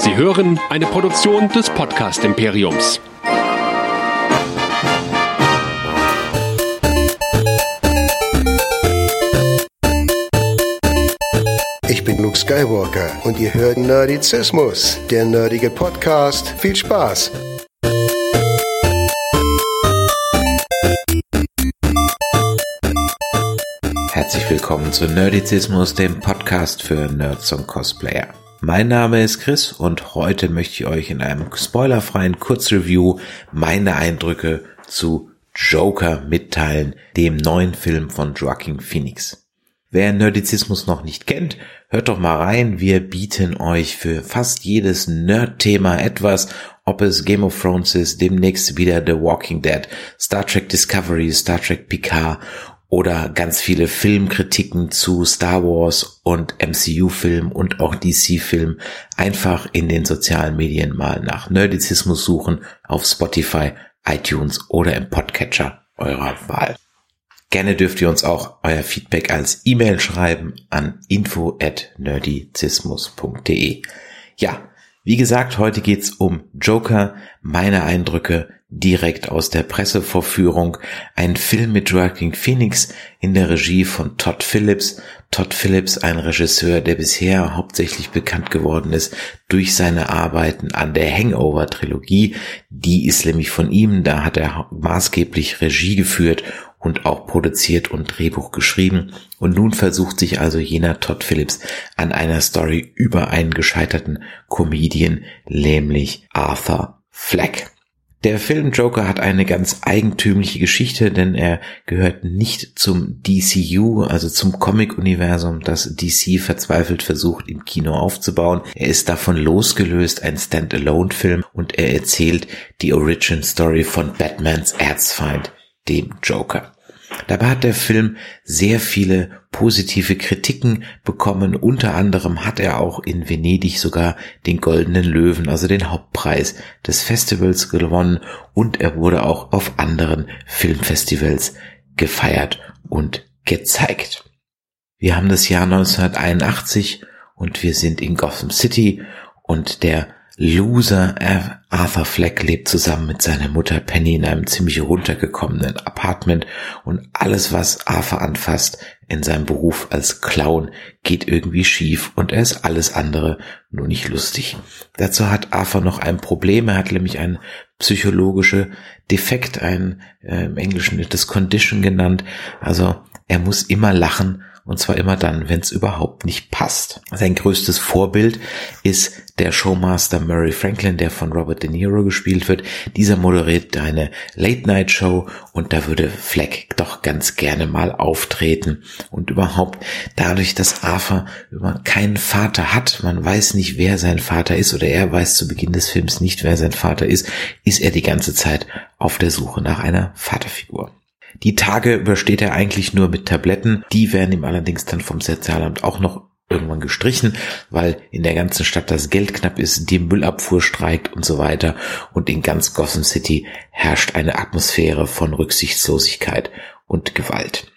Sie hören eine Produktion des Podcast Imperiums. Ich bin Luke Skywalker und ihr hört Nerdizismus, der nerdige Podcast. Viel Spaß! Herzlich willkommen zu Nerdizismus, dem Podcast für Nerds und Cosplayer. Mein Name ist Chris und heute möchte ich euch in einem spoilerfreien Kurzreview meine Eindrücke zu Joker mitteilen, dem neuen Film von Joaquin Phoenix. Wer Nerdizismus noch nicht kennt, hört doch mal rein. Wir bieten euch für fast jedes Nerd-Thema etwas, ob es Game of Thrones ist, demnächst wieder The Walking Dead, Star Trek Discovery, Star Trek Picard oder ganz viele Filmkritiken zu Star Wars und MCU-Film und auch DC-Film einfach in den sozialen Medien mal nach Nerdizismus suchen auf Spotify, iTunes oder im Podcatcher eurer Wahl. Gerne dürft ihr uns auch euer Feedback als E-Mail schreiben an info at nerdizismus.de. Ja, wie gesagt, heute geht's um Joker, meine Eindrücke direkt aus der Pressevorführung. Ein Film mit Joaquin Phoenix in der Regie von Todd Phillips. Todd Phillips, ein Regisseur, der bisher hauptsächlich bekannt geworden ist durch seine Arbeiten an der Hangover-Trilogie. Die ist nämlich von ihm, da hat er maßgeblich Regie geführt und auch produziert und Drehbuch geschrieben. Und nun versucht sich also jener Todd Phillips an einer Story über einen gescheiterten Comedian, nämlich Arthur Fleck. Der Film Joker hat eine ganz eigentümliche Geschichte, denn er gehört nicht zum DCU, also zum Comic-Universum, das DC verzweifelt versucht im Kino aufzubauen. Er ist davon losgelöst, ein Standalone-Film und er erzählt die Origin Story von Batmans Erzfeind, dem Joker. Dabei hat der Film sehr viele positive Kritiken bekommen. Unter anderem hat er auch in Venedig sogar den Goldenen Löwen, also den Hauptpreis des Festivals gewonnen und er wurde auch auf anderen Filmfestivals gefeiert und gezeigt. Wir haben das Jahr 1981 und wir sind in Gotham City und der Loser Arthur Fleck lebt zusammen mit seiner Mutter Penny in einem ziemlich runtergekommenen Apartment und alles, was Arthur anfasst in seinem Beruf als Clown, geht irgendwie schief und er ist alles andere nur nicht lustig. Dazu hat Arthur noch ein Problem, er hat nämlich ein psychologische Defekt, ein äh, im Englischen wird das Condition genannt, also er muss immer lachen und zwar immer dann, wenn es überhaupt nicht passt. Sein größtes Vorbild ist der Showmaster Murray Franklin, der von Robert De Niro gespielt wird. Dieser moderiert eine Late-Night-Show und da würde Fleck doch ganz gerne mal auftreten. Und überhaupt dadurch, dass Arthur keinen Vater hat, man weiß nicht, wer sein Vater ist oder er weiß zu Beginn des Films nicht, wer sein Vater ist, ist er die ganze Zeit auf der Suche nach einer Vaterfigur. Die Tage übersteht er eigentlich nur mit Tabletten. Die werden ihm allerdings dann vom Sozialamt auch noch irgendwann gestrichen, weil in der ganzen Stadt das Geld knapp ist, die Müllabfuhr streikt und so weiter und in ganz Gotham City herrscht eine Atmosphäre von Rücksichtslosigkeit und Gewalt.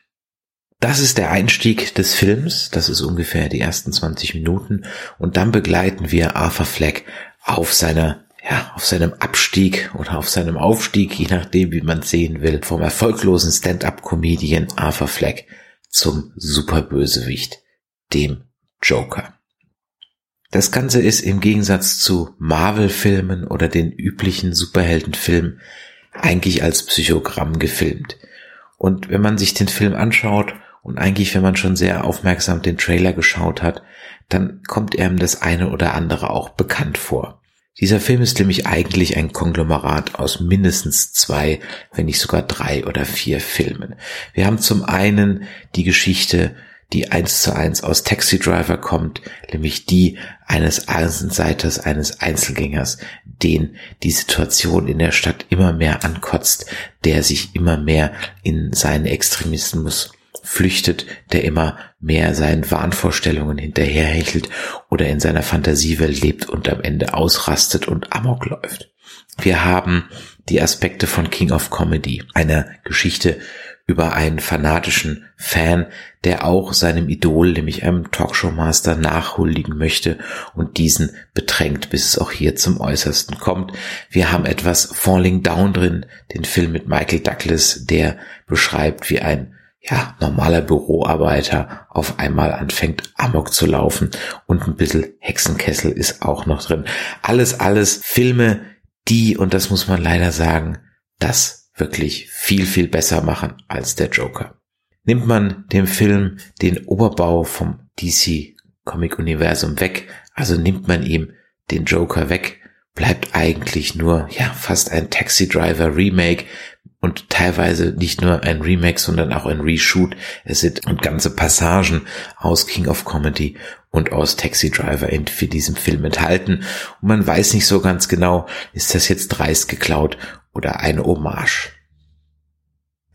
Das ist der Einstieg des Films, das ist ungefähr die ersten 20 Minuten und dann begleiten wir Arthur Fleck auf seiner ja, auf seinem Abstieg oder auf seinem Aufstieg, je nachdem, wie man sehen will, vom erfolglosen Stand-up-Comedian Arthur Fleck zum Superbösewicht, dem Joker. Das Ganze ist im Gegensatz zu Marvel-Filmen oder den üblichen Superheldenfilmen eigentlich als Psychogramm gefilmt. Und wenn man sich den Film anschaut und eigentlich, wenn man schon sehr aufmerksam den Trailer geschaut hat, dann kommt einem das eine oder andere auch bekannt vor. Dieser Film ist nämlich eigentlich ein Konglomerat aus mindestens zwei, wenn nicht sogar drei oder vier Filmen. Wir haben zum einen die Geschichte, die eins zu eins aus Taxi Driver kommt, nämlich die eines Außenseiters, eines Einzelgängers, den die Situation in der Stadt immer mehr ankotzt, der sich immer mehr in seinen Extremismus flüchtet, der immer mehr seinen Wahnvorstellungen hinterherhechelt oder in seiner Fantasiewelt lebt und am Ende ausrastet und amok läuft. Wir haben die Aspekte von King of Comedy, einer Geschichte über einen fanatischen Fan, der auch seinem Idol, nämlich einem Talkshow-Master, nachhuldigen möchte und diesen bedrängt, bis es auch hier zum Äußersten kommt. Wir haben etwas Falling Down drin, den Film mit Michael Douglas, der beschreibt, wie ein ja, normaler Büroarbeiter auf einmal anfängt Amok zu laufen und ein bisschen Hexenkessel ist auch noch drin. Alles, alles Filme, die, und das muss man leider sagen, das wirklich viel, viel besser machen als der Joker. Nimmt man dem Film den Oberbau vom DC Comic Universum weg, also nimmt man ihm den Joker weg, bleibt eigentlich nur, ja, fast ein Taxi Driver Remake und teilweise nicht nur ein Remake, sondern auch ein Reshoot. Es sind und ganze Passagen aus King of Comedy und aus Taxi Driver in für diesen Film enthalten. Und man weiß nicht so ganz genau, ist das jetzt dreist geklaut oder eine Hommage.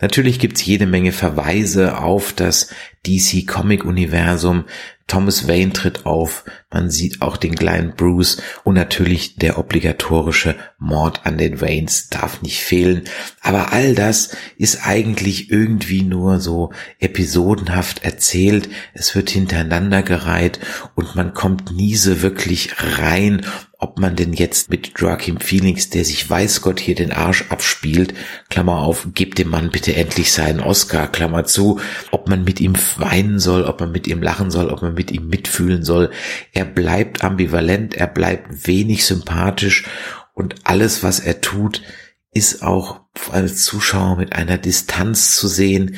Natürlich gibt's jede Menge Verweise auf das DC Comic Universum. Thomas Wayne tritt auf, man sieht auch den kleinen Bruce und natürlich der obligatorische Mord an den Waynes darf nicht fehlen. Aber all das ist eigentlich irgendwie nur so episodenhaft erzählt. Es wird hintereinander gereiht und man kommt nie so wirklich rein ob man denn jetzt mit Joachim Phoenix, der sich weiß Gott hier den Arsch abspielt, Klammer auf, gebt dem Mann bitte endlich seinen Oscar, Klammer zu, ob man mit ihm weinen soll, ob man mit ihm lachen soll, ob man mit ihm mitfühlen soll. Er bleibt ambivalent, er bleibt wenig sympathisch und alles, was er tut, ist auch als Zuschauer mit einer Distanz zu sehen,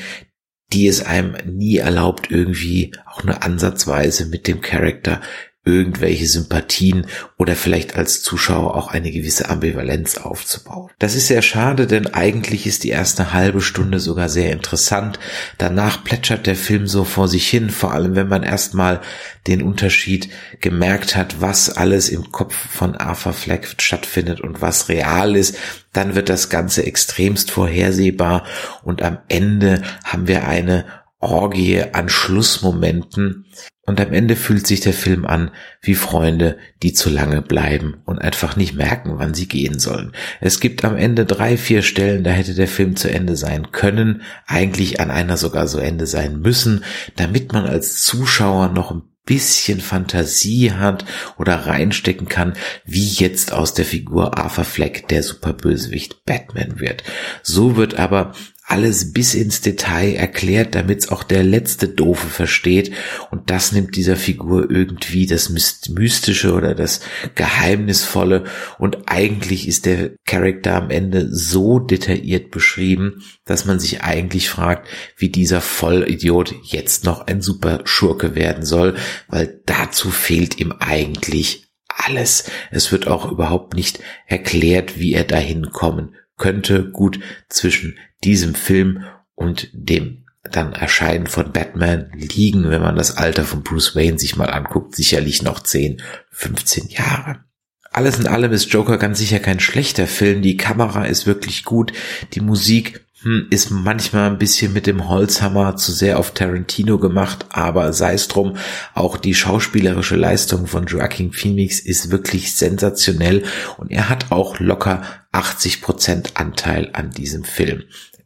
die es einem nie erlaubt, irgendwie auch nur ansatzweise mit dem Charakter irgendwelche Sympathien oder vielleicht als Zuschauer auch eine gewisse Ambivalenz aufzubauen. Das ist sehr schade, denn eigentlich ist die erste halbe Stunde sogar sehr interessant. Danach plätschert der Film so vor sich hin, vor allem wenn man erstmal den Unterschied gemerkt hat, was alles im Kopf von Arthur Fleck stattfindet und was real ist, dann wird das Ganze extremst vorhersehbar und am Ende haben wir eine Orgie an Schlussmomenten, und am Ende fühlt sich der Film an wie Freunde, die zu lange bleiben und einfach nicht merken, wann sie gehen sollen. Es gibt am Ende drei, vier Stellen, da hätte der Film zu Ende sein können, eigentlich an einer sogar so Ende sein müssen, damit man als Zuschauer noch ein bisschen Fantasie hat oder reinstecken kann, wie jetzt aus der Figur Arthur Fleck der Superbösewicht Batman wird. So wird aber alles bis ins Detail erklärt, damit es auch der letzte Doofe versteht. Und das nimmt dieser Figur irgendwie das Mystische oder das Geheimnisvolle. Und eigentlich ist der Charakter am Ende so detailliert beschrieben, dass man sich eigentlich fragt, wie dieser Vollidiot jetzt noch ein super Schurke werden soll, weil dazu fehlt ihm eigentlich alles. Es wird auch überhaupt nicht erklärt, wie er dahin kommen könnte. Gut, zwischen diesem Film und dem dann Erscheinen von Batman liegen, wenn man das Alter von Bruce Wayne sich mal anguckt, sicherlich noch 10, 15 Jahre. Alles in allem ist Joker ganz sicher kein schlechter Film. Die Kamera ist wirklich gut. Die Musik ist manchmal ein bisschen mit dem Holzhammer zu sehr auf Tarantino gemacht, aber sei es drum, auch die schauspielerische Leistung von Joaquin Phoenix ist wirklich sensationell und er hat auch locker 80% Anteil an diesem Film.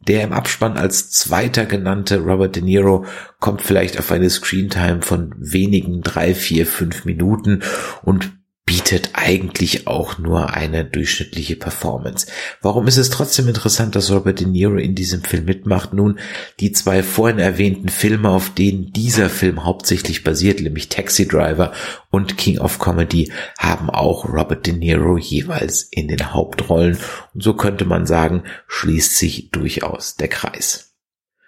Der im Abspann als zweiter genannte Robert De Niro kommt vielleicht auf eine Screentime von wenigen drei, vier, fünf Minuten und bietet eigentlich auch nur eine durchschnittliche Performance. Warum ist es trotzdem interessant, dass Robert De Niro in diesem Film mitmacht? Nun, die zwei vorhin erwähnten Filme, auf denen dieser Film hauptsächlich basiert, nämlich Taxi Driver und King of Comedy, haben auch Robert De Niro jeweils in den Hauptrollen. Und so könnte man sagen, schließt sich durchaus der Kreis.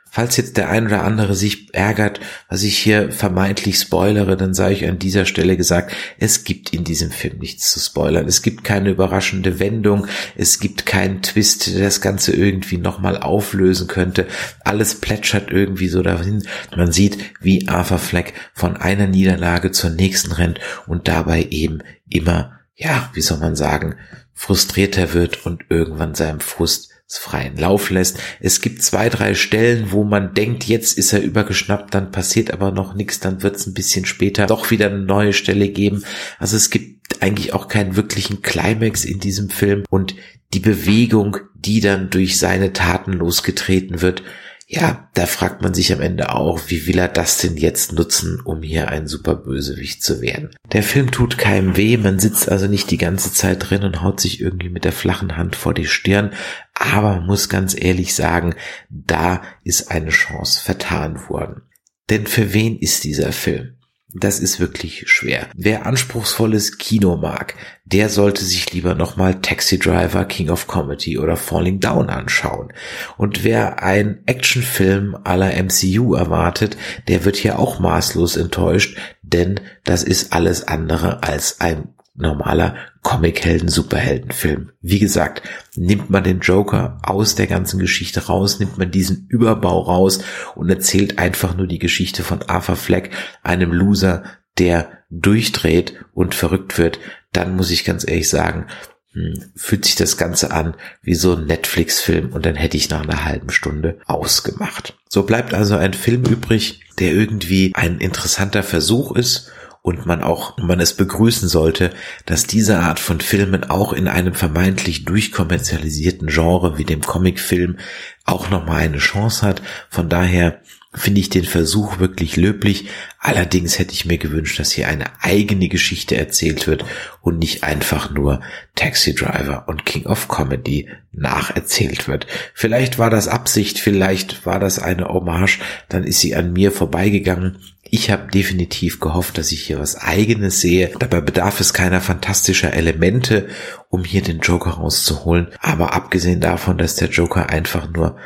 Falls jetzt der ein oder andere sich ärgert, was ich hier vermeintlich spoilere, dann sage ich an dieser Stelle gesagt, es gibt in diesem Film nichts zu spoilern. Es gibt keine überraschende Wendung, es gibt keinen Twist, der das Ganze irgendwie nochmal auflösen könnte. Alles plätschert irgendwie so dahin. Man sieht, wie Arthur Fleck von einer Niederlage zur nächsten rennt und dabei eben immer, ja, wie soll man sagen, frustrierter wird und irgendwann seinem Frust freien Lauf lässt. Es gibt zwei, drei Stellen, wo man denkt, jetzt ist er übergeschnappt, dann passiert aber noch nichts, dann wird es ein bisschen später doch wieder eine neue Stelle geben. Also es gibt eigentlich auch keinen wirklichen Climax in diesem Film und die Bewegung, die dann durch seine Taten losgetreten wird, ja, da fragt man sich am Ende auch, wie will er das denn jetzt nutzen, um hier ein super Bösewicht zu werden. Der Film tut keinem weh, man sitzt also nicht die ganze Zeit drin und haut sich irgendwie mit der flachen Hand vor die Stirn, aber muss ganz ehrlich sagen, da ist eine Chance vertan worden. Denn für wen ist dieser Film? Das ist wirklich schwer. Wer anspruchsvolles Kino mag, der sollte sich lieber nochmal Taxi Driver, King of Comedy oder Falling Down anschauen. Und wer einen Actionfilm aller MCU erwartet, der wird hier auch maßlos enttäuscht, denn das ist alles andere als ein normaler Comic-Helden-Superheldenfilm. Wie gesagt, nimmt man den Joker aus der ganzen Geschichte raus, nimmt man diesen Überbau raus und erzählt einfach nur die Geschichte von Arthur Fleck, einem Loser, der durchdreht und verrückt wird, dann muss ich ganz ehrlich sagen, hm, fühlt sich das Ganze an wie so ein Netflix-Film und dann hätte ich nach einer halben Stunde ausgemacht. So bleibt also ein Film übrig, der irgendwie ein interessanter Versuch ist und man auch, man es begrüßen sollte, dass diese Art von Filmen auch in einem vermeintlich durchkommerzialisierten Genre wie dem Comicfilm auch nochmal eine Chance hat. Von daher finde ich den Versuch wirklich löblich. Allerdings hätte ich mir gewünscht, dass hier eine eigene Geschichte erzählt wird und nicht einfach nur Taxi Driver und King of Comedy nacherzählt wird. Vielleicht war das Absicht, vielleicht war das eine Hommage, dann ist sie an mir vorbeigegangen. Ich habe definitiv gehofft, dass ich hier was eigenes sehe. Dabei bedarf es keiner fantastischer Elemente, um hier den Joker rauszuholen. Aber abgesehen davon, dass der Joker einfach nur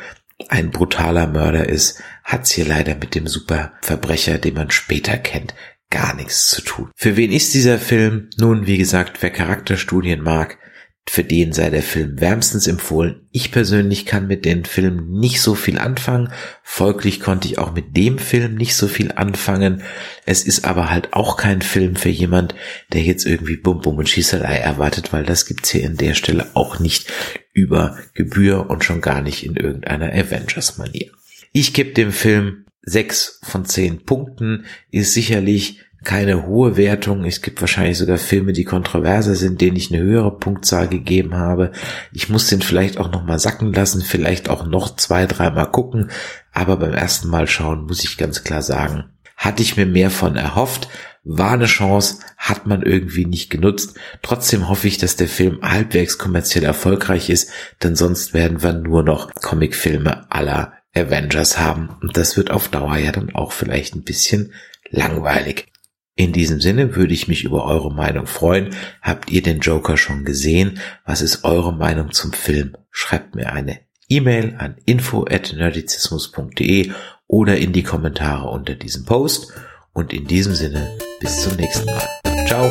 ein brutaler Mörder ist, hat's hier leider mit dem Superverbrecher, den man später kennt, gar nichts zu tun. Für wen ist dieser Film? Nun, wie gesagt, wer Charakterstudien mag, für den sei der Film wärmstens empfohlen. Ich persönlich kann mit den Filmen nicht so viel anfangen. Folglich konnte ich auch mit dem Film nicht so viel anfangen. Es ist aber halt auch kein Film für jemand, der jetzt irgendwie Bum Bum und Schießerei erwartet, weil das gibt's hier in der Stelle auch nicht über Gebühr und schon gar nicht in irgendeiner Avengers-Manier. Ich gebe dem Film sechs von zehn Punkten, ist sicherlich keine hohe Wertung. Es gibt wahrscheinlich sogar Filme, die kontroverser sind, denen ich eine höhere Punktzahl gegeben habe. Ich muss den vielleicht auch noch mal sacken lassen, vielleicht auch noch zwei, dreimal gucken. Aber beim ersten Mal schauen muss ich ganz klar sagen, hatte ich mir mehr von erhofft. War eine Chance, hat man irgendwie nicht genutzt. Trotzdem hoffe ich, dass der Film halbwegs kommerziell erfolgreich ist, denn sonst werden wir nur noch Comicfilme aller Avengers haben. Und das wird auf Dauer ja dann auch vielleicht ein bisschen langweilig. In diesem Sinne würde ich mich über eure Meinung freuen. Habt ihr den Joker schon gesehen? Was ist eure Meinung zum Film? Schreibt mir eine E-Mail an info@nerdizismus.de oder in die Kommentare unter diesem Post. Und in diesem Sinne, bis zum nächsten Mal. Ciao.